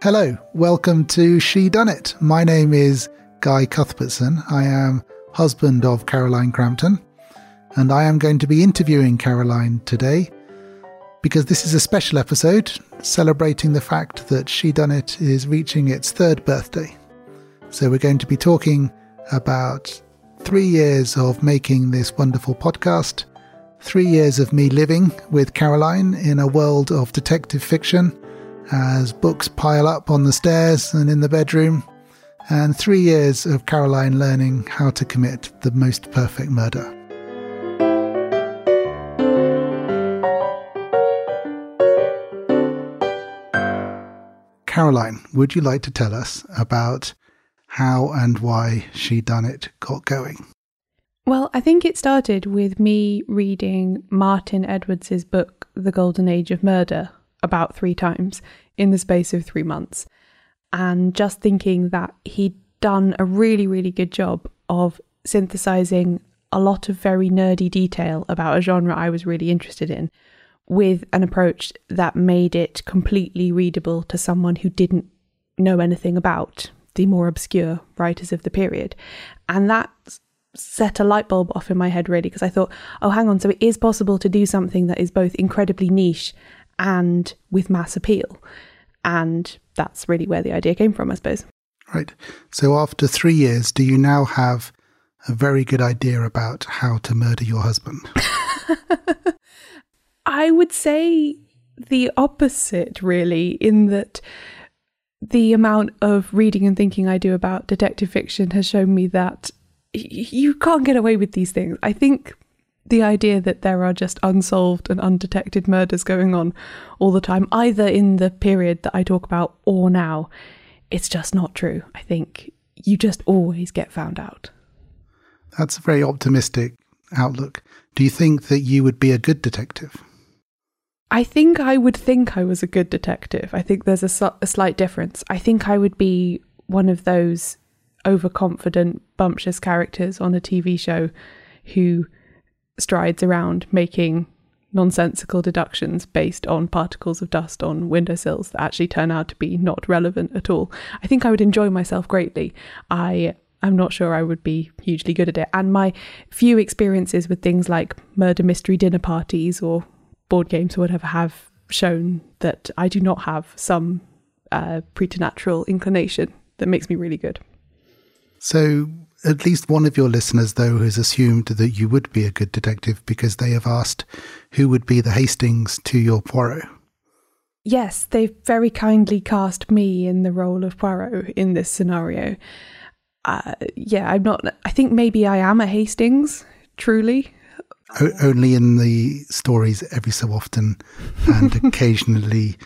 Hello, welcome to Shedunnit. My name is Guy Cuthbertson. I am husband of Caroline Crampton, and I am going to be interviewing Caroline today because this is a special episode celebrating the fact that Shedunnit is reaching its third birthday. So we're going to be talking about three years of making this wonderful podcast, three years of me living with Caroline in a world of detective fiction as books pile up on the stairs and in the bedroom, and three years of Caroline learning how to commit the most perfect murder. Caroline, would you like to tell us about how and why Shedunnit got going? Well, I think it started with me reading Martin Edwards's book, The Golden Age of Murder, about three times in the space of three months. And just thinking that he'd done a really, really good job of synthesizing a lot of very nerdy detail about a genre I was really interested in with an approach that made it completely readable to someone who didn't know anything about the more obscure writers of the period. And that set a light bulb off in my head, really, because I thought, oh, hang on, so it is possible to do something that is both incredibly niche and with mass appeal. And that's really where the idea came from, I suppose. Right. So after three years, do you now have a very good idea about how to murder your husband? I would say the opposite, really, in that the amount of reading and thinking I do about detective fiction has shown me that you can't get away with these things. I think the idea that there are just unsolved and undetected murders going on all the time, either in the period that I talk about or now, it's just not true. I think you just always get found out. That's a very optimistic outlook. Do you think that you would be a good detective? I think I would think I was a good detective. I think there's a, a slight difference. I think I would be one of those overconfident, bumptious characters on a TV show who strides around making nonsensical deductions based on particles of dust on windowsills that actually turn out to be not relevant at all. I think I would enjoy myself greatly. I am not sure I would be hugely good at it. And my few experiences with things like murder mystery dinner parties or board games or whatever have shown that I do not have some uh, preternatural inclination that makes me really good. So, at least one of your listeners, though, has assumed that you would be a good detective because they have asked who would be the Hastings to your Poirot. Yes, they've very kindly cast me in the role of Poirot in this scenario. Uh, yeah, I'm not. I think maybe I am a Hastings, truly. O- only in the stories, every so often, and occasionally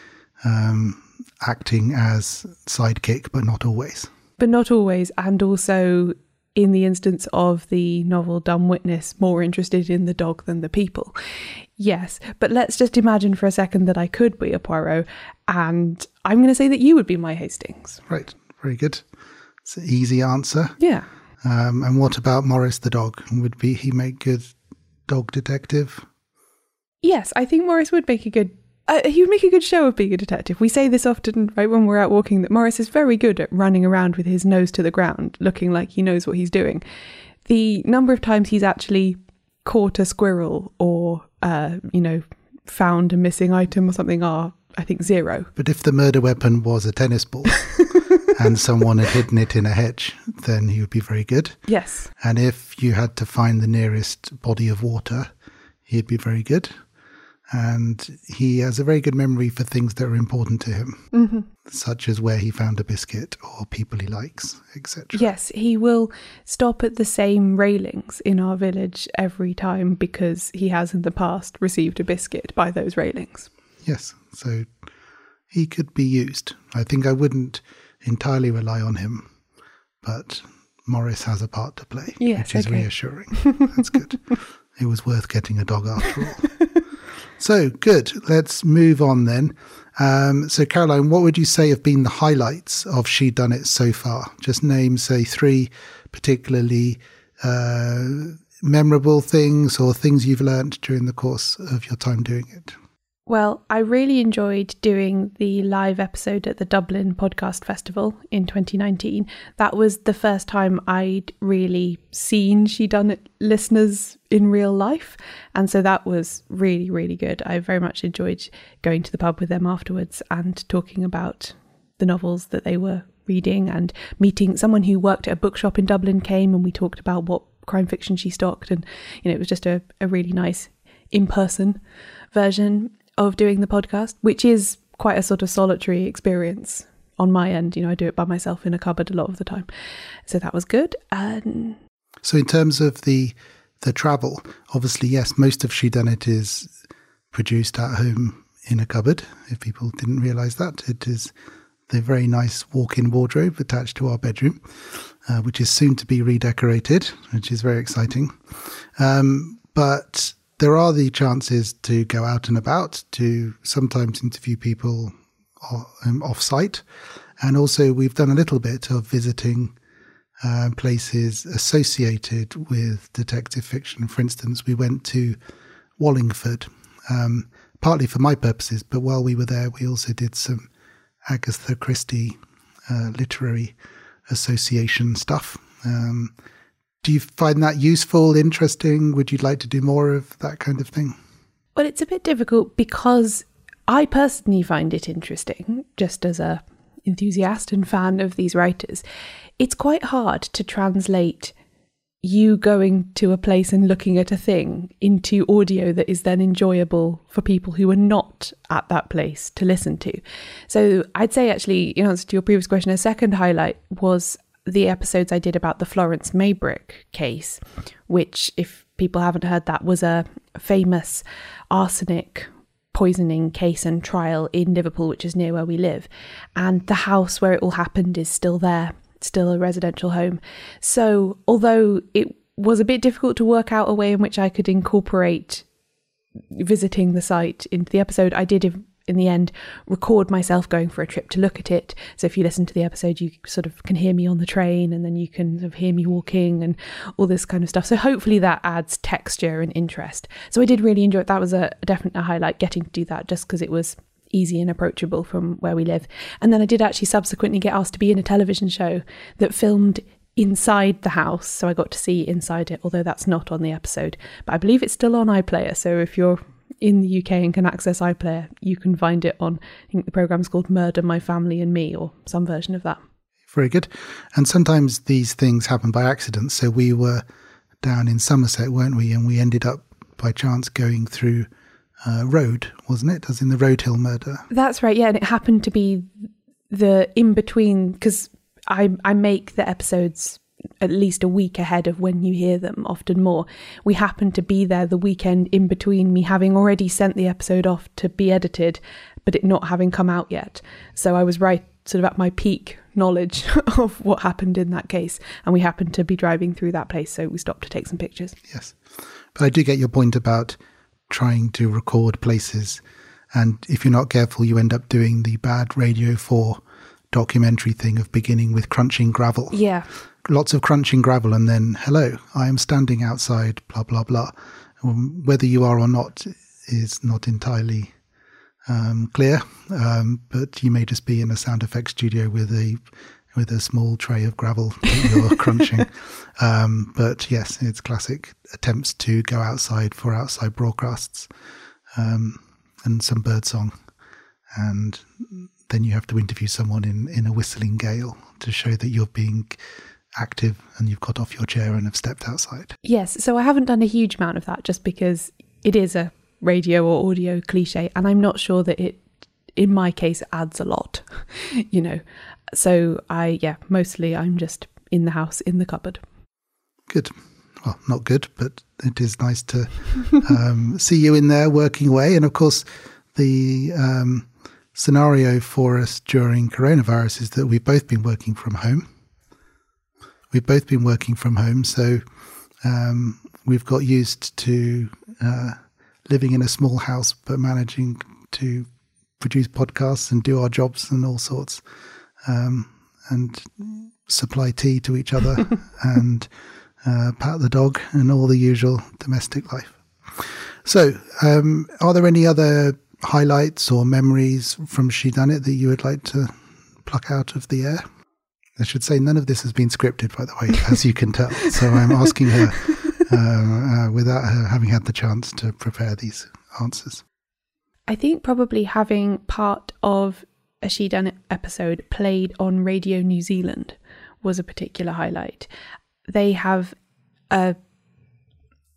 um, acting as sidekick, but not always. But not always, and also in the instance of the novel Dumb Witness, more interested in the dog than the people. Yes, but let's just imagine for a second that I could be a Poirot, and I'm going to say that you would be my Hastings. Right, very good. It's an easy answer. Yeah. Um, and what about Morris the dog? Would be he make good dog detective? Yes, I think Morris would make a good uh, he would make a good show of being a detective. We say this often, right, when we're out walking, that Morris is very good at running around with his nose to the ground, looking like he knows what he's doing. The number of times he's actually caught a squirrel or, uh, you know, found a missing item or something are, I think, zero. But if the murder weapon was a tennis ball and someone had hidden it in a hedge, then he would be very good. Yes. And if you had to find the nearest body of water, he'd be very good. And he has a very good memory for things that are important to him, hmm such as where he found a biscuit or people he likes, etc. Yes, he will stop at the same railings in our village every time because he has in the past received a biscuit by those railings. Yes, so he could be used. I think I wouldn't entirely rely on him, but Morris has a part to play, Yes, which is okay. reassuring. That's good. it was worth getting a dog after all. so good. Let's move on then. Um, so, Caroline, what would you say have been the highlights of Shedunnit so far? Just name, say, three particularly uh, memorable things or things you've learnt during the course of your time doing it. Well, I really enjoyed doing the live episode at the Dublin Podcast Festival in 2019. That was the first time I'd really seen Shedunnit listeners in real life. And so that was really, really good. I very much enjoyed going to the pub with them afterwards and talking about the novels that they were reading and meeting someone who worked at a bookshop in Dublin came and we talked about what crime fiction she stocked. And, you know, it was just a, a really nice in person version of doing the podcast, which is quite a sort of solitary experience on my end. You know, I do it by myself in a cupboard a lot of the time. So that was good. So in terms of the the travel, obviously yes, most of Shedunnit is produced at home in a cupboard. If people didn't realise that, it is the very nice walk-in wardrobe attached to our bedroom, uh, which is soon to be redecorated, which is very exciting. Um, but there are the chances to go out and about, to sometimes interview people um, off-site, and also we've done a little bit of visiting uh, places associated with detective fiction. For instance, we went to Wallingford, um, partly for my purposes, but while we were there, we also did some Agatha Christie uh, literary association stuff. Um, do you find that useful, interesting? Would you like to do more of that kind of thing? Well, it's a bit difficult because I personally find it interesting, just as a enthusiast and fan of these writers. It's quite hard to translate you going to a place and looking at a thing into audio that is then enjoyable for people who are not at that place to listen to. So I'd say actually, in answer to your previous question, a second highlight was the episodes I did about the Florence Maybrick case, which, if people haven't heard that, was a famous arsenic poisoning case and trial in Liverpool, which is near where we live. And the house where it all happened is still there, still a residential home. So, although it was a bit difficult to work out a way in which I could incorporate visiting the site into the episode, I did in the end record myself going for a trip to look at it. So if you listen to the episode, you sort of can hear me on the train and then you can sort of hear me walking and all this kind of stuff. So hopefully that adds texture and interest. So I did really enjoy it. That was a, a definite highlight getting to do that just because it was easy and approachable from where we live. And then I did actually subsequently get asked to be in a television show that filmed inside the house. So I got to see inside it, although that's not on the episode. But I believe it's still on iPlayer. So if you're in the UK and can access iPlayer, you can find it on, I think the program's called Murder, My Family and Me, or some version of that. Very good. And sometimes these things happen by accident. So we were down in Somerset, weren't we? And we ended up by chance going through uh, Road, wasn't it? As in the Road Hill murder. That's right, yeah. And it happened to be the in between, because I, I make the episodes at least a week ahead of when you hear them, often more. We happened to be there the weekend in between me having already sent the episode off to be edited, but it not having come out yet. So I was right sort of at my peak knowledge of what happened in that case. And we happened to be driving through that place, so we stopped to take some pictures. Yes. But I do get your point about trying to record places. And if you're not careful, you end up doing the bad Radio 4 documentary thing of beginning with crunching gravel. Yeah. Lots of crunching gravel, and then, hello, I am standing outside, blah, blah, blah. Um, whether you are or not is not entirely um, clear, um, but you may just be in a sound effects studio with a with a small tray of gravel that you're crunching. Um, but yes, it's classic attempts to go outside for outside broadcasts um, and some birdsong, and then you have to interview someone in in a whistling gale to show that you're being active and you've got off your chair and have stepped outside. Yes, so I haven't done a huge amount of that just because it is a radio or audio cliche, and I'm not sure that it, in my case, adds a lot, you know. So I, yeah, mostly I'm just in the house, in the cupboard. Good. Well, not good, but it is nice to um, see you in there working away. And of course, the um, scenario for us during coronavirus is that we've both been working from home. We've both been working from home, so um, we've got used to uh, living in a small house, but managing to produce podcasts and do our jobs and all sorts, um, and supply tea to each other and uh, pat the dog and all the usual domestic life. So, um, are there any other highlights or memories from Shedunnit that you would like to pluck out of the air? I should say none of this has been scripted, by the way, as you can tell. So I'm asking her uh, uh, without her having had the chance to prepare these answers. I think probably having part of a She Done episode played on Radio New Zealand was a particular highlight. They have a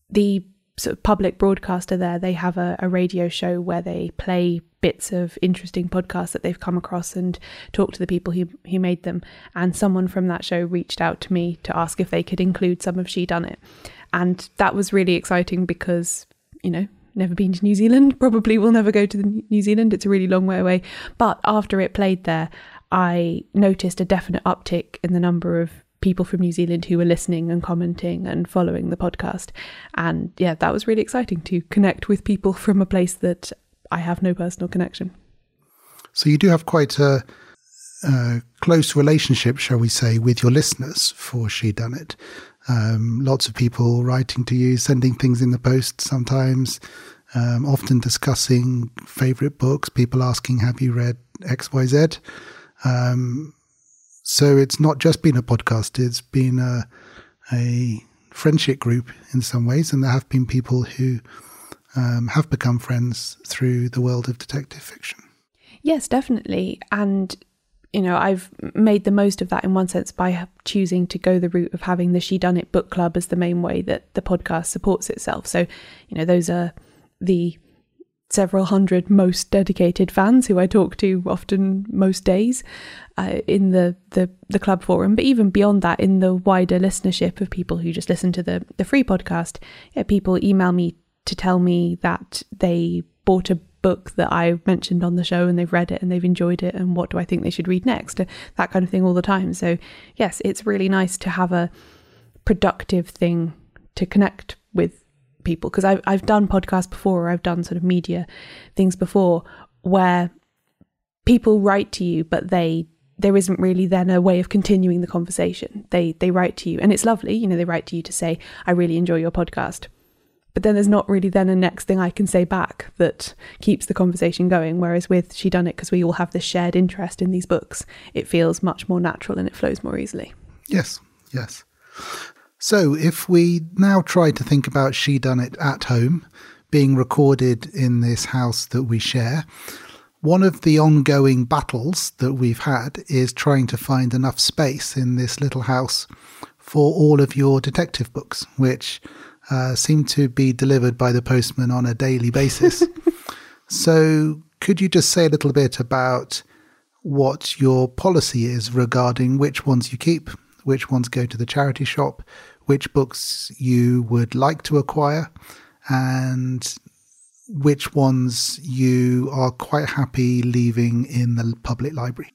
the sort of public broadcaster there. They have a, a radio show where they play bits of interesting podcasts that they've come across and talk to the people who who made them. And someone from that show reached out to me to ask if they could include some of Shedunnit, and that was really exciting because you know never been to New Zealand, probably will never go to New Zealand. It's a really long way away. But after it played there, I noticed a definite uptick in the number of people from New Zealand who were listening and commenting and following the podcast. And yeah, that was really exciting to connect with people from a place that I have no personal connection. So you do have quite a, a close relationship, shall we say, with your listeners for She Done It. Um, lots of people writing to you, sending things in the post sometimes, um, often discussing favorite books, people asking, Have you read XYZ? Um, so it's not just been a podcast, it's been a, a friendship group in some ways, and there have been people who um, have become friends through the world of detective fiction. Yes, definitely. And you know, I've made the most of that in one sense by choosing to go the route of having the Shedunnit book club as the main way that the podcast supports itself. So, you know, those are the several hundred most dedicated fans who I talk to often most days uh, in the, the the club forum. But even beyond that, in the wider listenership of people who just listen to the the free podcast, yeah, people email me to tell me that they bought a book that I mentioned on the show and they've read it and they've enjoyed it and what do I think they should read next? That kind of thing all the time. So, yes, it's really nice to have a productive thing to connect with people because I've, I've done podcasts before or I've done sort of media things before where people write to you, but they there isn't really then a way of continuing the conversation. They they write to you and it's lovely, you know, they write to you to say, I really enjoy your podcast but then there's not really then a next thing I can say back that keeps the conversation going. Whereas with Shedunnit, because we all have this shared interest in these books, it feels much more natural and it flows more easily. Yes, yes. So if we now try to think about Shedunnit at home, being recorded in this house that we share, one of the ongoing battles that we've had is trying to find enough space in this little house for all of your detective books, which uh, seem to be delivered by the postman on a daily basis. so, could you just say a little bit about what your policy is regarding which ones you keep, which ones go to the charity shop, which books you would like to acquire, and which ones you are quite happy leaving in the public library?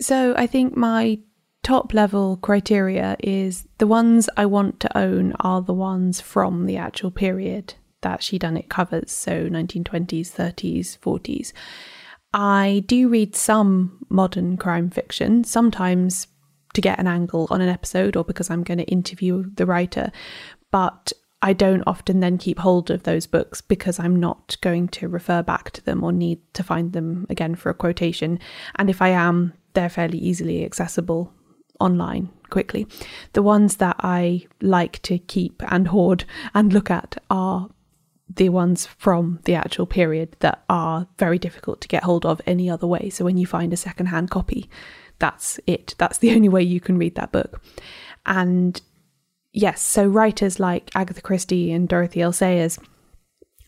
So, I think my top level criteria is the ones I want to own are the ones from the actual period that Shedunnit covers, so 1920s, 30s, 40s. I do read some modern crime fiction, sometimes to get an angle on an episode or because I'm going to interview the writer, but I don't often then keep hold of those books because I'm not going to refer back to them or need to find them again for a quotation. And if I am, they're fairly easily accessible online quickly. The ones that I like to keep and hoard and look at are the ones from the actual period that are very difficult to get hold of any other way. So when you find a secondhand copy, that's it. That's the only way you can read that book. And yes, so writers like Agatha Christie and Dorothy L. Sayers,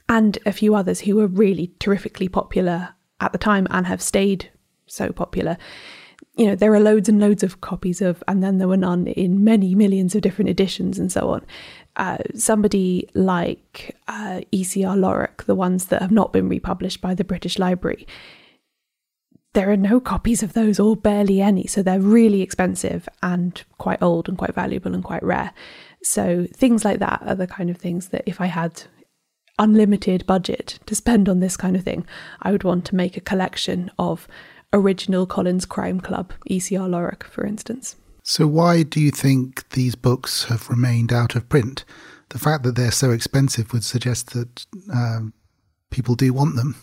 and a few others who were really terrifically popular at the time and have stayed so popular. You know, there are loads and loads of copies of And Then There Were None in many millions of different editions and so on. Uh, somebody like uh, E.C.R. Lorac, the ones that have not been republished by the British Library, there are no copies of those or barely any. So they're really expensive and quite old and quite valuable and quite rare. So things like that are the kind of things that if I had unlimited budget to spend on this kind of thing, I would want to make a collection of original Collins Crime Club, ECR Lorac, for instance. So, why do you think these books have remained out of print? The fact that they're so expensive would suggest that um, people do want them.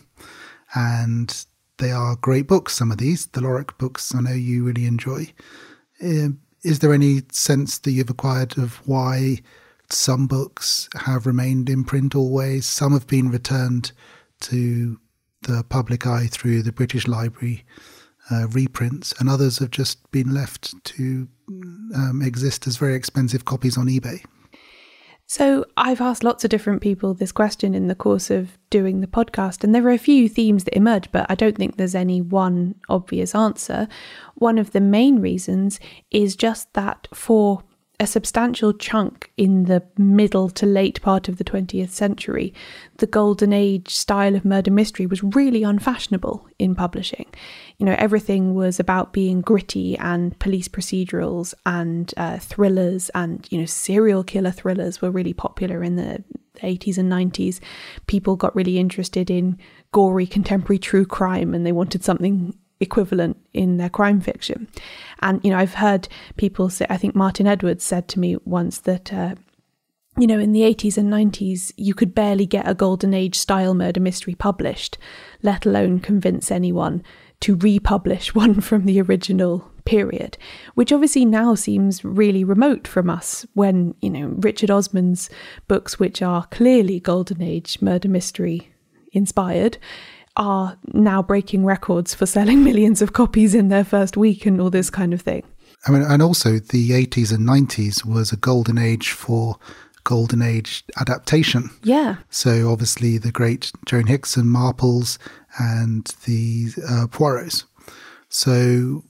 And they are great books, some of these. The Lorac books, I know you really enjoy. Uh, is there any sense that you've acquired of why some books have remained in print always? Some have been returned to the public eye through the British Library uh, reprints, and others have just been left to um, exist as very expensive copies on eBay. So, I've asked lots of different people this question in the course of doing the podcast, and there are a few themes that emerge, but I don't think there's any one obvious answer. One of the main reasons is just that for a substantial chunk in the middle to late part of the 20th century, the golden age style of murder mystery was really unfashionable in publishing. You know, everything was about being gritty and police procedurals and uh, thrillers, and, you know, serial killer thrillers were really popular in the 80s and 90s. People got really interested in gory contemporary true crime and they wanted something equivalent in their crime fiction. And, you know, I've heard people say, I think Martin Edwards said to me once that, uh, you know, in the 80s and 90s, you could barely get a golden age style murder mystery published, let alone convince anyone to republish one from the original period, which obviously now seems really remote from us when, you know, Richard Osman's books, which are clearly golden age murder mystery inspired, are now breaking records for selling millions of copies in their first week and all this kind of thing. I mean, and also the 80s and 90s was a golden age for golden age adaptation. Yeah. So obviously the great Joan Hickson, Marples, and the uh, Poirots. So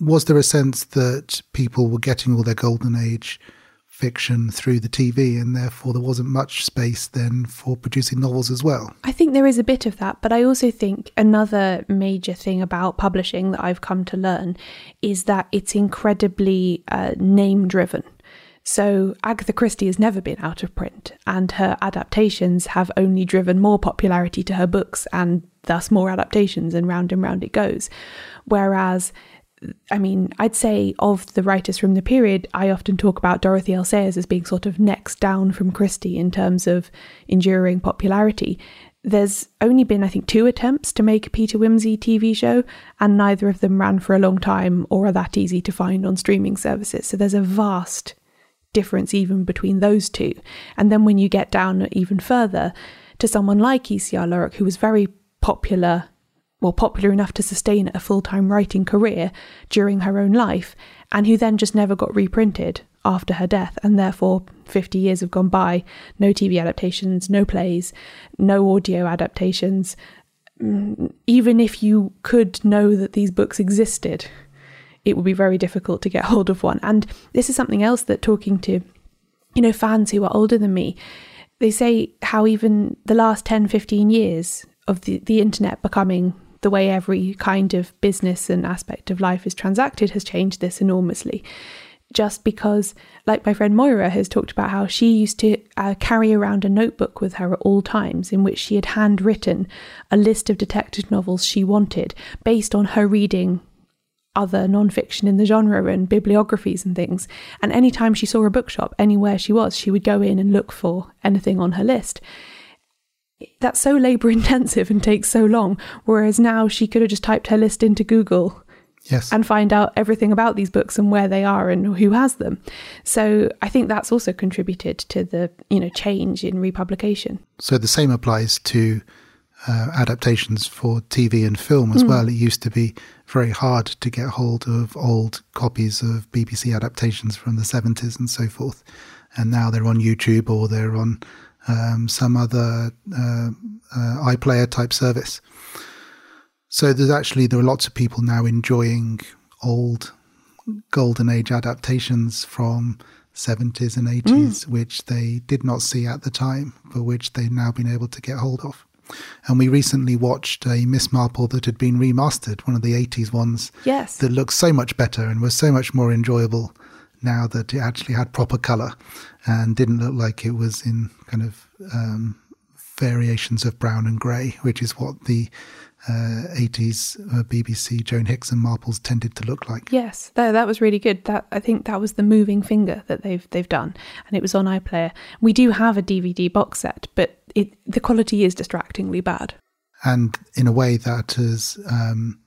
was there a sense that people were getting all their golden age fiction through the TV, and therefore there wasn't much space then for producing novels as well. I think there is a bit of that, but I also think another major thing about publishing that I've come to learn is that it's incredibly uh, name driven. So Agatha Christie has never been out of print, and her adaptations have only driven more popularity to her books and thus more adaptations, and round and round it goes. Whereas I mean, I'd say of the writers from the period, I often talk about Dorothy L. Sayers as being sort of next down from Christie in terms of enduring popularity. There's only been, I think, two attempts to make a Peter Wimsey TV show, and neither of them ran for a long time or are that easy to find on streaming services. So there's a vast difference even between those two. And then when you get down even further to someone like E.C.R. Lorac, who was very popular well, popular enough to sustain a full time writing career during her own life, and who then just never got reprinted after her death, and therefore 50 years have gone by no TV adaptations, no plays, no audio adaptations. Mm, even if you could know that these books existed, it would be very difficult to get hold of one. And this is something else that talking to, you know, fans who are older than me, they say how even the last 10, 15 years of the, the internet becoming the way every kind of business and aspect of life is transacted has changed this enormously. Just because, like my friend Moira has talked about, how she used to uh, carry around a notebook with her at all times in which she had handwritten a list of detective novels she wanted based on her reading other non-fiction in the genre and bibliographies and things. And anytime she saw a bookshop anywhere she was, she would go in and look for anything on her list that's so labor intensive and takes so long. Whereas now she could have just typed her list into Google. Yes. And find out everything about these books and where they are and who has them. So I think that's also contributed to the, you know, change in republication. So the same applies to uh, adaptations for TV and film as mm. well. It used to be very hard to get hold of old copies of BBC adaptations from the 70s and so forth. And now they're on YouTube or they're on um, some other uh, uh, iPlayer type service. So there's actually there are lots of people now enjoying old golden age adaptations from 70s and 80s, mm. which they did not see at the time, but which they've now been able to get hold of. And we recently watched a Miss Marple that had been remastered, one of the 80s ones. Yes. That looks so much better and was so much more enjoyable now that it actually had proper colour and didn't look like it was in kind of um, variations of brown and grey, which is what the uh, 80s uh, BBC Joan Hickson Marples tended to look like. Yes, that, that was really good. That I think that was the moving finger that they've they've done, and it was on iPlayer. We do have a DVD box set, but it the quality is distractingly bad. And in a way, that has um,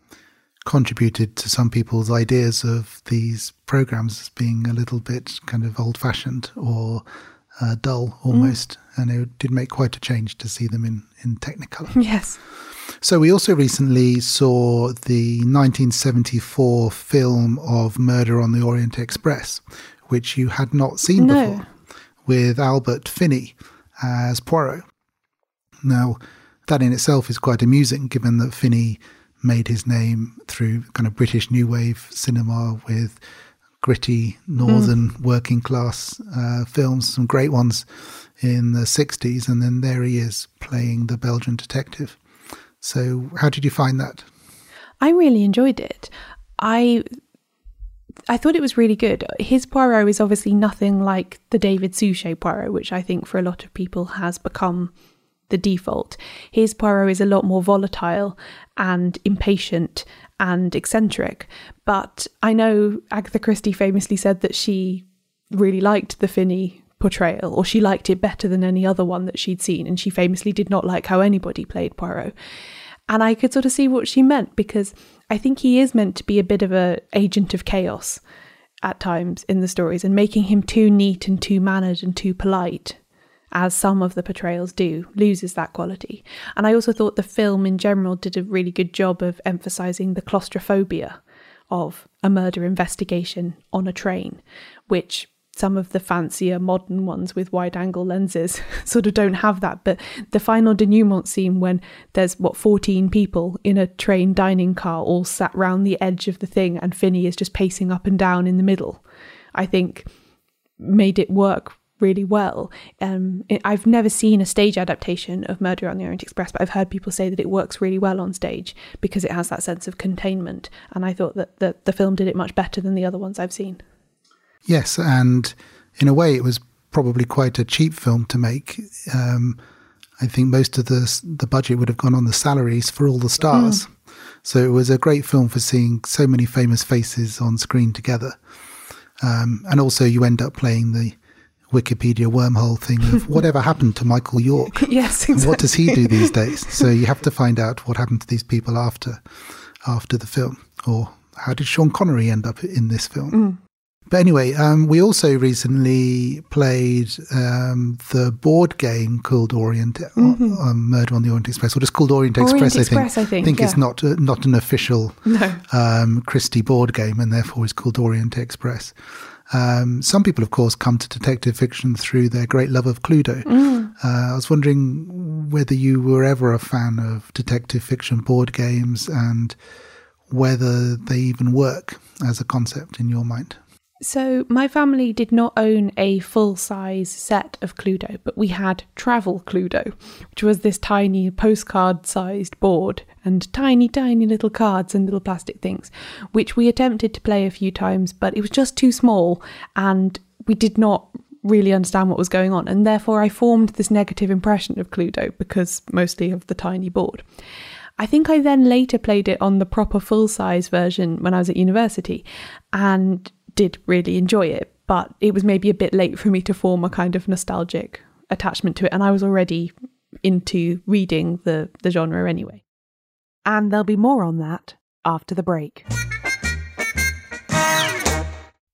contributed to some people's ideas of these programs as being a little bit kind of old fashioned or uh, dull almost. Mm. And it did make quite a change to see them in, in Technicolor. Yes. So we also recently saw the 1974 film of Murder on the Orient Express, which you had not seen no. before, with Albert Finney as Poirot. Now, that in itself is quite amusing, given that Finney made his name through kind of British new wave cinema with gritty northern mm. working class uh, films, some great ones in the 60s, and then there he is playing the Belgian detective. So, how did you find that? I really enjoyed it. I I thought it was really good. His Poirot is obviously nothing like the David Suchet Poirot, which I think for a lot of people has become the default. His Poirot is a lot more volatile and impatient and eccentric. But I know Agatha Christie famously said that she really liked the Finney portrayal, or she liked it better than any other one that she'd seen, and she famously did not like how anybody played Poirot. And I could sort of see what she meant because I think he is meant to be a bit of a agent of chaos at times in the stories, and making him too neat and too mannered and too polite as some of the portrayals do, loses that quality. And I also thought the film in general did a really good job of emphasizing the claustrophobia of a murder investigation on a train, which some of the fancier modern ones with wide angle lenses sort of don't have that. But the final denouement scene when there's what 14 people in a train dining car all sat round the edge of the thing and Finney is just pacing up and down in the middle, I think made it work really well. Um, it, I've never seen a stage adaptation of Murder on the Orient Express, but I've heard people say that it works really well on stage because it has that sense of containment. And I thought that the, the film did it much better than the other ones I've seen. Yes, and in a way, it was probably quite a cheap film to make. Um, I think most of the the budget would have gone on the salaries for all the stars. Mm. So it was a great film for seeing so many famous faces on screen together. Um, and also, you end up playing the Wikipedia wormhole thing of whatever happened to Michael York. yes, exactly. what does he do these days? So you have to find out what happened to these people after after the film, or how did Sean Connery end up in this film? Mm. But anyway, um, we also recently played um, the board game called Orient mm-hmm. um, Murder on the Orient Express, or just called Orient, Orient Express, Express. I think. I think, think yeah. it's not uh, not an official no. Um, Christie board game, and therefore is called Orient Express. Um, some people, of course, come to detective fiction through their great love of Cluedo. Mm. Uh, I was wondering whether you were ever a fan of detective fiction board games and whether they even work as a concept in your mind. So, my family did not own a full size set of Cluedo, but we had Travel Cluedo, which was this tiny postcard sized board and tiny, tiny little cards and little plastic things, which we attempted to play a few times, but it was just too small and we did not really understand what was going on. And therefore, I formed this negative impression of Cluedo because mostly of the tiny board. I think I then later played it on the proper full size version when I was at university. And did really enjoy it, but it was maybe a bit late for me to form a kind of nostalgic attachment to it, and I was already into reading the, the genre anyway. And there'll be more on that after the break.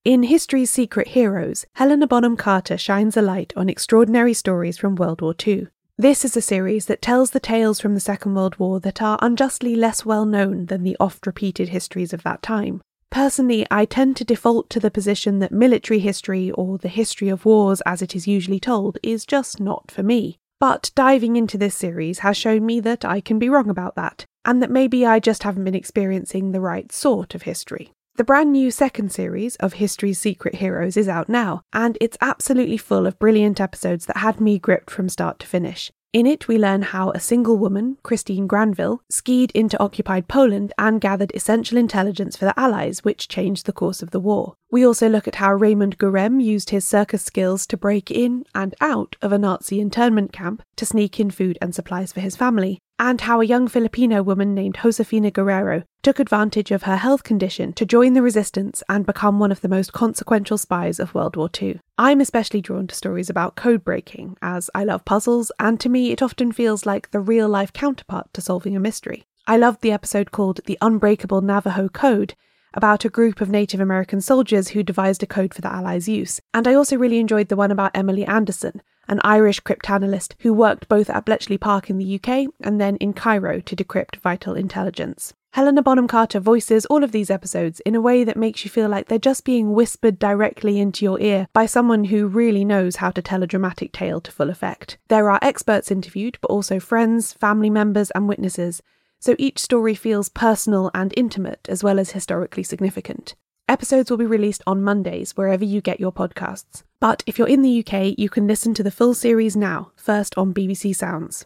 In History's Secret Heroes, Helena Bonham Carter shines a light on extraordinary stories from World War II. This is a series that tells the tales from the Second World War that are unjustly less well known than the oft repeated histories of that time. Personally, I tend to default to the position that military history, or the history of wars as it is usually told, is just not for me. But diving into this series has shown me that I can be wrong about that, and that maybe I just haven't been experiencing the right sort of history. The brand new second series of History's Secret Heroes is out now, and it's absolutely full of brilliant episodes that had me gripped from start to finish. In it, we learn how a single woman, Christine Granville, skied into occupied Poland and gathered essential intelligence for the Allies, which changed the course of the war. We also look at how Raymond Gurême used his circus skills to break in and out of a Nazi internment camp to sneak in food and supplies for his family, and how a young Filipino woman named Josefina Guerrero took advantage of her health condition to join the resistance and become one of the most consequential spies of World War II. I'm especially drawn to stories about code breaking, as I love puzzles, and to me it often feels like the real life counterpart to solving a mystery. I loved the episode called The Unbreakable Navajo Code, about a group of Native American soldiers who devised a code for the Allies' use. And I also really enjoyed the one about Emily Anderson, an Irish cryptanalyst who worked both at Bletchley Park in the UK and then in Cairo to decrypt vital intelligence. Helena Bonham Carter voices all of these episodes in a way that makes you feel like they're just being whispered directly into your ear by someone who really knows how to tell a dramatic tale to full effect. There are experts interviewed, but also friends, family members, and witnesses, so each story feels personal and intimate as well as historically significant. Episodes will be released on Mondays wherever you get your podcasts. But if you're in the UK, you can listen to the full series now, first on BBC Sounds.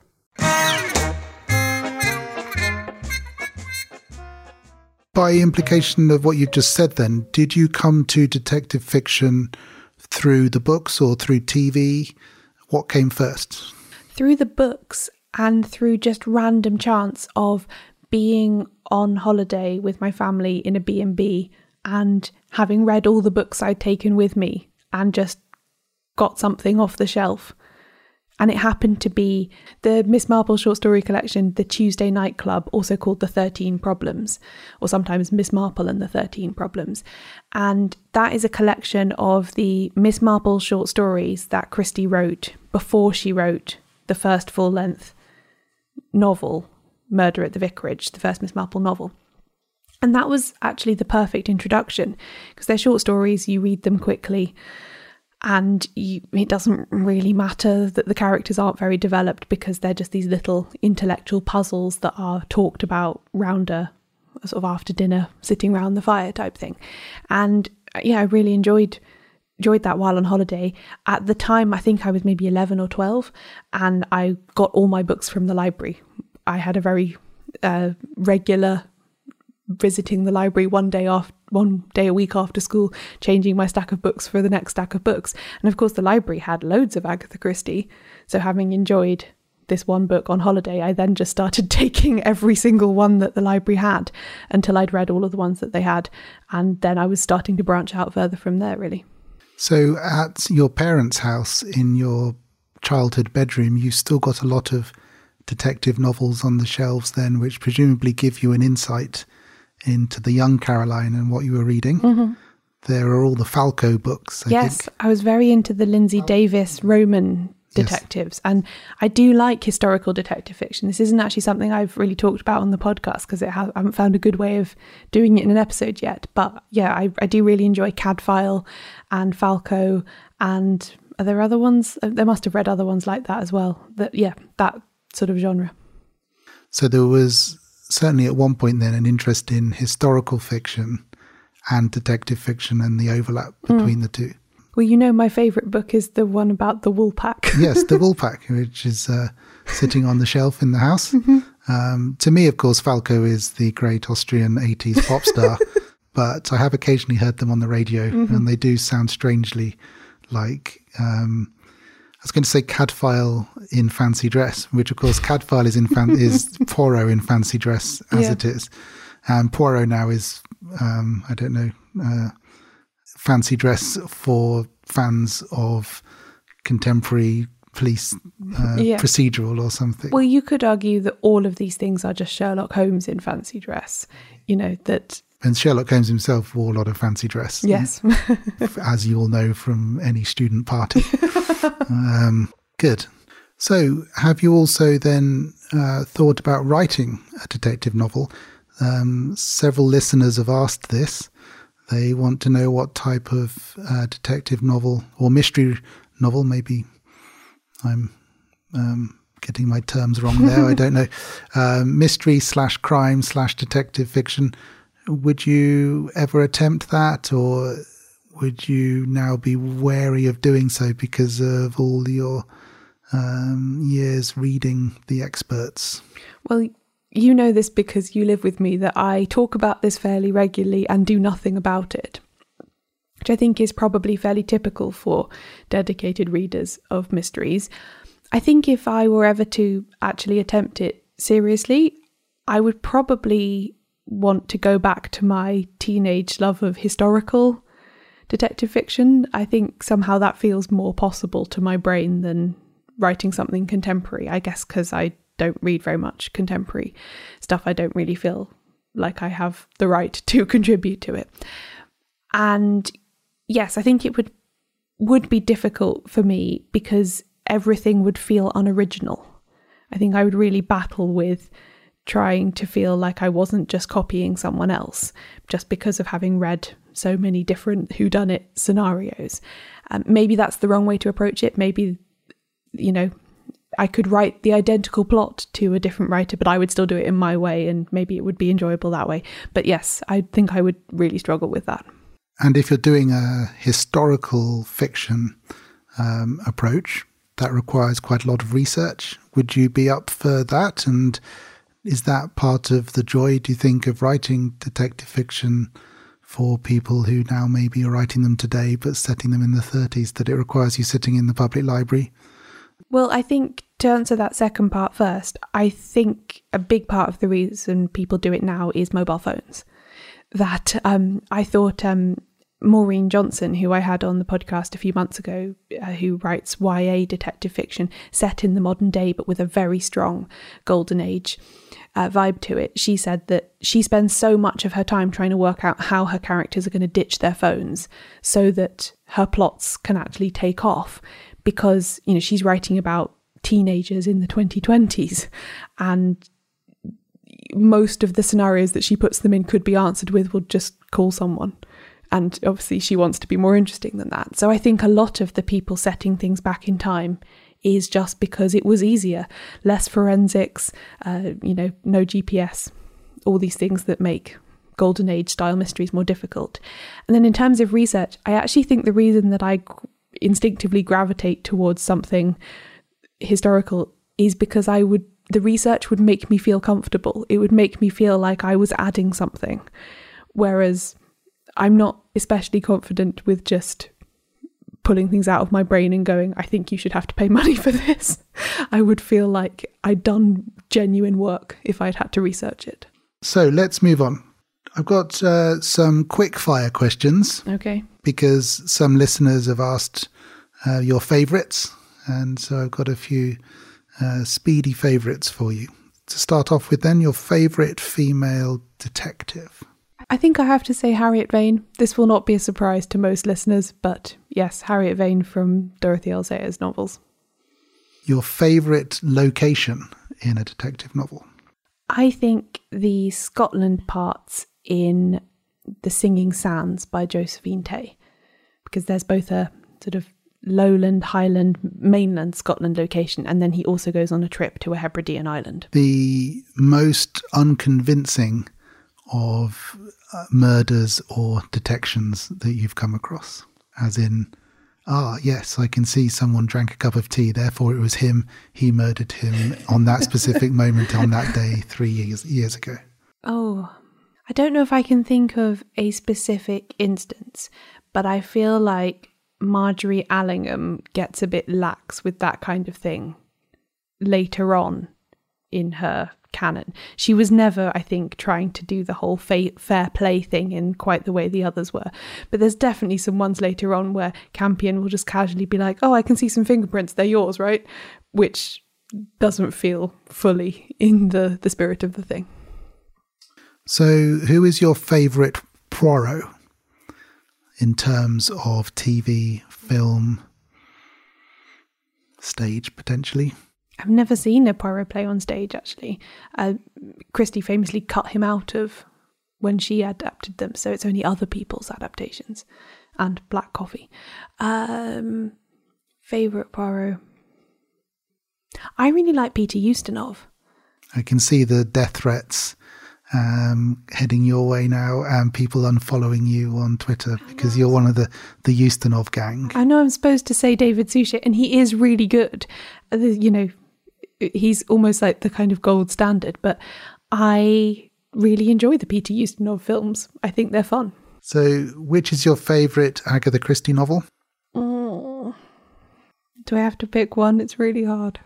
By implication of what you've just said, then, did you come to detective fiction through the books or through TV? What came first? Through the books and through just random chance of being on holiday with my family in a B&B and having read all the books I'd taken with me and just got something off the shelf. And it happened to be the Miss Marple short story collection, The Tuesday Night Club, also called The 13 Problems, or sometimes Miss Marple and the 13 Problems. And that is a collection of the Miss Marple short stories that Christie wrote before she wrote the first full length novel, Murder at the Vicarage, the first Miss Marple novel. And that was actually the perfect introduction because they're short stories, you read them quickly, and you, it doesn't really matter that the characters aren't very developed because they're just these little intellectual puzzles that are talked about round a, sort of after dinner, sitting round the fire type thing. And yeah, I really enjoyed enjoyed that while on holiday. At the time, I think I was maybe 11 or 12, and I got all my books from the library. I had a very uh, regular visiting the library one day off one day a week after school changing my stack of books for the next stack of books and of course the library had loads of agatha christie so having enjoyed this one book on holiday i then just started taking every single one that the library had until i'd read all of the ones that they had and then i was starting to branch out further from there really so at your parents house in your childhood bedroom you still got a lot of detective novels on the shelves then which presumably give you an insight into the young Caroline and what you were reading. Mm-hmm. There are all the Falco books. I yes, think. I was very into the Lindsay Davis Roman detectives, yes. and I do like historical detective fiction. This isn't actually something I've really talked about on the podcast because I haven't found a good way of doing it in an episode yet. But yeah, I, I do really enjoy Cadfael and Falco, and are there other ones? Uh, they must have read other ones like that as well. That yeah, that sort of genre. So there was certainly at one point then an interest in historical fiction and detective fiction and the overlap hmm. between mm. the two. Well, you know, my favourite book is the one about the Woolpack. yes, the Woolpack, which is uh, sitting on the shelf in the house. Mm-hmm. Um, to me, of course, Falco is the great Austrian 80s pop star, but I have occasionally heard them on the radio, mm-hmm. and they do sound strangely like um, I was going to say Cadfael in fancy dress, which of course Cadfael is in fan- is Poirot in fancy dress as yeah. it is, and Poirot now is um, I don't know uh, fancy dress for fans of contemporary police uh, yeah. procedural or something. Well, you could argue that all of these things are just Sherlock Holmes in fancy dress. You know that and Sherlock Holmes himself wore a lot of fancy dress. Yes. as you all know from any student party. um, good. So, have you also then uh, thought about writing a detective novel? Um, several listeners have asked this. They want to know what type of uh, detective novel or mystery novel, maybe I'm um, getting my terms wrong there. I don't know. Uh, mystery slash crime slash detective fiction. Would you ever attempt that, or would you now be wary of doing so because of all your um, years reading the experts? Well, you know this because you live with me that I talk about this fairly regularly and do nothing about it, which I think is probably fairly typical for dedicated readers of mysteries. I think if I were ever to actually attempt it seriously, I would probably want to go back to my teenage love of historical detective fiction. I think somehow that feels more possible to my brain than writing something contemporary. I guess because I don't read very much contemporary stuff. I don't really feel like I have the right to contribute to it. And yes, I think it would would be difficult for me because everything would feel unoriginal. I think I would really battle with trying to feel like I wasn't just copying someone else just because of having read so many different whodunit scenarios. Um, maybe that's the wrong way to approach it. Maybe, you know, I could write the identical plot to a different writer, but I would still do it in my way, and maybe it would be enjoyable that way. But yes, I think I would really struggle with that. And if you're doing a historical fiction um, approach, that requires quite a lot of research. Would you be up for that? And is that part of the joy, do you think, of writing detective fiction for people who now maybe are writing them today but setting them in the 30s, that it requires you sitting in the public library well, I think to answer that second part first, I think a big part of the reason people do it now is mobile phones. That um, I thought um, Maureen Johnson, who I had on the podcast a few months ago, uh, who writes YA detective fiction set in the modern day but with a very strong golden age uh, vibe to it, she said that she spends so much of her time trying to work out how her characters are going to ditch their phones so that her plots can actually take off because you know she's writing about teenagers in the 2020s and most of the scenarios that she puts them in could be answered with will just call someone. And obviously she wants to be more interesting than that. So i think a lot of the people setting things back in time is just because it was easier. Less forensics uh, you know no gps all these things that make golden age style mysteries more difficult. And then in terms of research i actually think the reason that i instinctively gravitate towards something historical is because I would the research would make me feel comfortable. It would make me feel like I was adding something. Whereas I'm not especially confident with just pulling things out of my brain and going, I think you should have to pay money for this. I would feel like I'd done genuine work if I'd had to research it. So let's move on. I've got uh, some quick fire questions. Okay. Because some listeners have asked uh, your favorites. And so I've got a few uh, speedy favorites for you. To start off with, then, your favorite female detective. I think I have to say Harriet Vane. This will not be a surprise to most listeners, but yes, Harriet Vane from Dorothy L. Sayers novels. Your favorite location in a detective novel? I think the Scotland parts in The Singing Sands by Josephine Tey, because there's both a sort of lowland, highland, mainland Scotland location, and then he also goes on a trip to a Hebridean island. The most unconvincing of uh, murders or detections that you've come across, as in, ah, yes, I can see someone drank a cup of tea, therefore it was him, he murdered him on that specific moment on that day three years, years ago. Oh, I don't know if I can think of a specific instance, but I feel like Margery Allingham gets a bit lax with that kind of thing later on in her canon. She was never, I think, trying to do the whole fa- fair play thing in quite the way the others were. But there's definitely some ones later on where Campion will just casually be like, oh, I can see some fingerprints, they're yours, right? Which doesn't feel fully in the, the spirit of the thing. So, who is your favourite Poirot in terms of TV, film, stage potentially? I've never seen a Poirot play on stage. Actually, uh, Christie famously cut him out of when she adapted them, so it's only other people's adaptations. And Black Coffee. Um, favorite Poirot. I really like Peter Ustinov. I can see the death threats um, heading your way now and people unfollowing you on Twitter because you're one of the, the Ustinov gang. I know I'm supposed to say David Suchet, and he is really good. Uh, You know, he's almost like the kind of gold standard, but I really enjoy the Peter Ustinov films. I think they're fun. So, which is your favourite Agatha Christie novel? Mm. Do I have to pick one? It's really hard.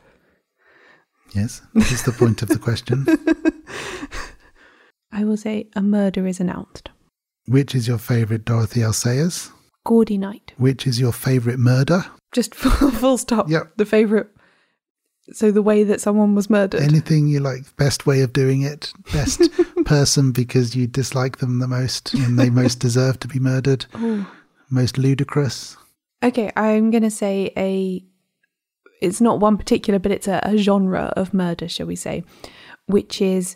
Yes, this is the point of the question. I will say A Murder is Announced. Which is your favourite Dorothy L. Sayers? Gaudy Night. Which is your favourite murder? Just full, full stop. Yep. The favourite. So the way that someone was murdered. Anything you like, best way of doing it, best person because you dislike them the most and they most deserve to be murdered, Ooh. most ludicrous. Okay, I'm going to say a. It's not one particular, but it's a, a genre of murder, shall we say, which is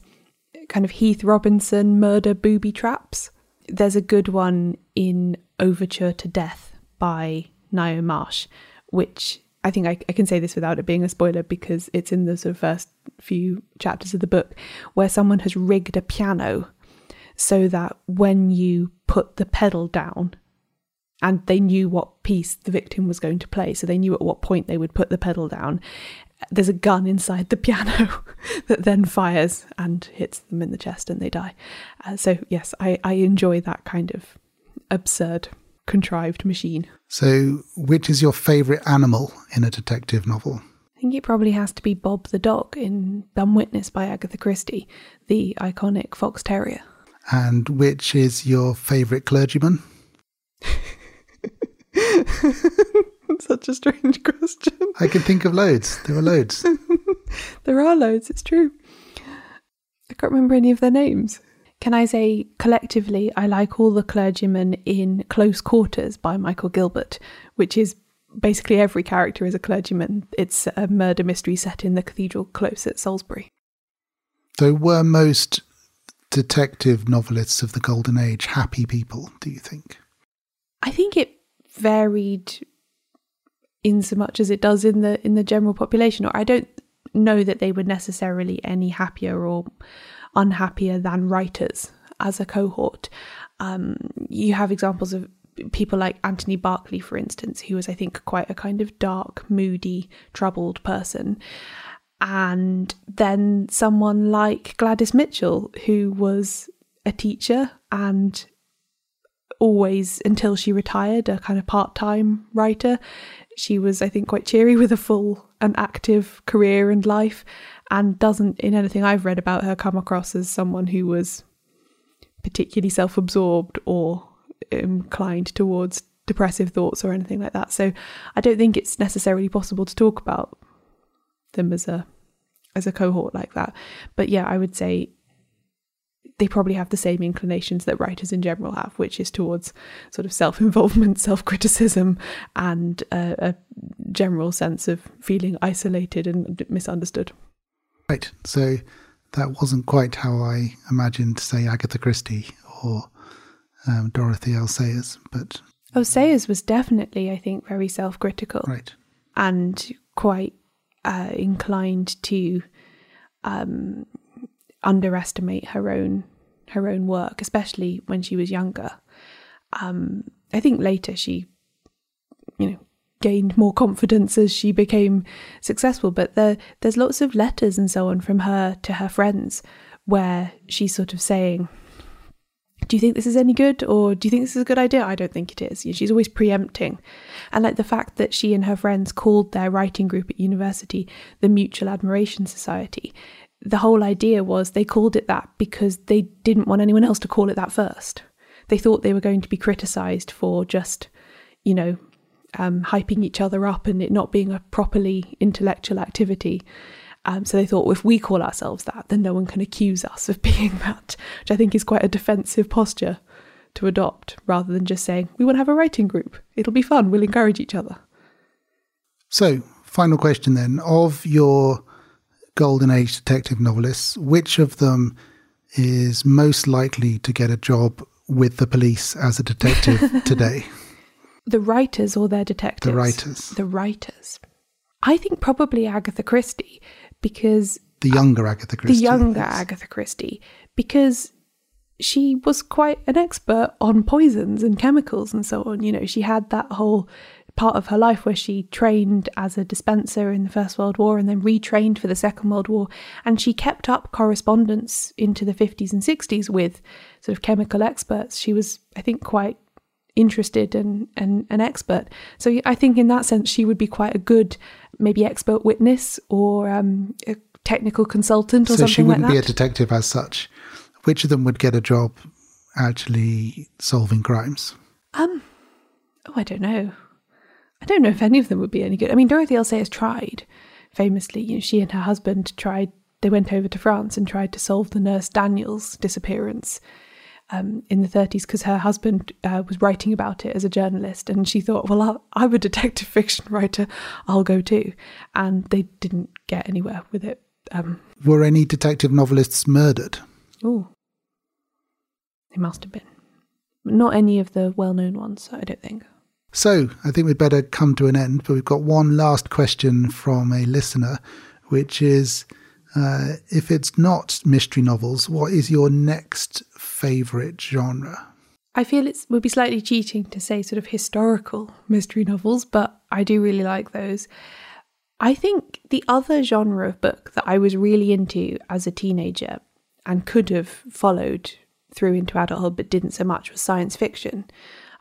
kind of Heath Robinson murder booby traps. There's a good one in Overture to Death by Ngaio Marsh, which I think I, I can say this without it being a spoiler because it's in the sort of first few chapters of the book, where someone has rigged a piano so that when you put the pedal down, and they knew what piece the victim was going to play, so they knew at what point they would put the pedal down. There's a gun inside the piano that then fires and hits them in the chest and they die. Uh, so, yes, I, I enjoy that kind of absurd, contrived machine. So, which is your favourite animal in a detective novel? I think it probably has to be Bob the dog in Dumb Witness by Agatha Christie, the iconic fox terrier. And which is your favourite clergyman? Such a strange question. I can think of loads. There are loads. There are loads, it's true. I can't remember any of their names. Can I say collectively, I like all the clergymen in Close Quarters by Michael Gilbert, which is basically every character is a clergyman. It's a murder mystery set in the cathedral close at Salisbury. So, were most detective novelists of the Golden Age happy people, do you think? I think it varied in so much as it does in the in the general population or I don't know that they were necessarily any happier or unhappier than writers as a cohort. Um, you have examples of people like Anthony Berkeley, for instance, who was, I think, quite a kind of dark, moody, troubled person. And then someone like Gladys Mitchell, who was a teacher and always, until she retired, a kind of part time writer. She was, I think, quite cheery with a full and active career and life, and doesn't, in anything I've read about her, come across as someone who was particularly self absorbed or um, inclined towards depressive thoughts or anything like that. So I don't think it's necessarily possible to talk about them as a as a cohort like that. But yeah, I would say they probably have the same inclinations that writers in general have, which is towards sort of self involvement, self criticism, and a, a general sense of feeling isolated and misunderstood. Right. So, that wasn't quite how I imagined, say, Agatha Christie or um, Dorothy L. Sayers, but. Oh, Sayers was definitely, I think, very self critical. Right. And quite uh, inclined to um, underestimate her own her own work, especially when she was younger. Um, I think later she, you know, gained more confidence as she became successful. But there, there's lots of letters and so on from her to her friends where she's sort of saying, "Do you think this is any good, or do you think this is a good idea?" I don't think it is. You know, she's always preempting, and like the fact that she and her friends called their writing group at university the Mutual Admiration Society the whole idea was they called it that because they didn't want anyone else to call it that first. They thought they were going to be criticized for just, you know, um, hyping each other up and it not being a properly intellectual activity. Um, so they thought, well, if we call ourselves that, then no one can accuse us of being that, which I think is quite a defensive posture to adopt rather than just saying, we want to have a writing group. It'll be fun. We'll encourage each other. So, final question then. Of your Golden Age detective novelists, which of them is most likely to get a job with the police as a detective today? The writers or their detectives? The writers. The writers. I think probably Agatha Christie because. The younger Agatha Christie. The younger yes. Agatha Christie because she was quite an expert on poisons and chemicals and so on. You know, she had that whole part of her life where she trained as a dispenser in the First World War and then retrained for the Second World War. And she kept up correspondence into the 50s and 60s with sort of chemical experts. She was, I think, quite interested and, and an expert. So I think in that sense, she would be quite a good, maybe expert witness or um, a technical consultant or something. so something she wouldn't be a detective as such. Which of them would get a job actually solving crimes? Um, oh, I don't know. I don't know if any of them would be any good. I mean, Dorothy L. Sayers tried, famously. You know, she and her husband tried. They went over to France and tried to solve the nurse Daniels disappearance um, in the 30s because her husband uh, was writing about it as a journalist, and she thought, "Well, i am a detective fiction writer. I'll go too." And they didn't get anywhere with it. Um, Were any detective novelists murdered? Oh, they must have been. Not any of the well-known ones, I don't think. So I think we'd better come to an end, but we've got one last question from a listener, which is uh, if it's not mystery novels, what is your next favourite genre? I feel it would be slightly cheating to say sort of historical mystery novels, but I do really like those. I think the other genre of book that I was really into as a teenager and could have followed through into adulthood but didn't so much was science fiction.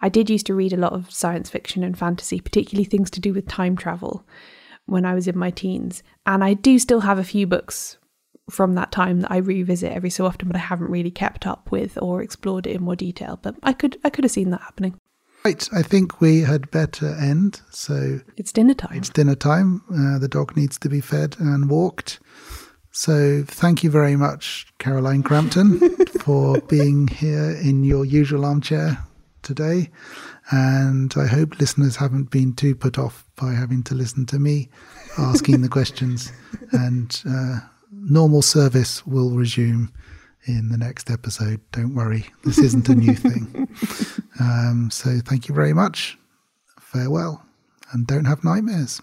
I did used to read a lot of science fiction and fantasy, particularly things to do with time travel when I was in my teens. And I do still have a few books from that time that I revisit every so often, but I haven't really kept up with or explored it in more detail. But I could I could have seen that happening. Right, I think we had better end. So it's dinner time. It's dinner time. Uh, the dog needs to be fed and walked. So thank you very much, Caroline Crampton, for being here in your usual armchair today. And I hope listeners haven't been too put off by having to listen to me asking the questions. And uh, normal service will resume in the next episode. Don't worry, this isn't a new thing. Um, so thank you very much. Farewell, and don't have nightmares.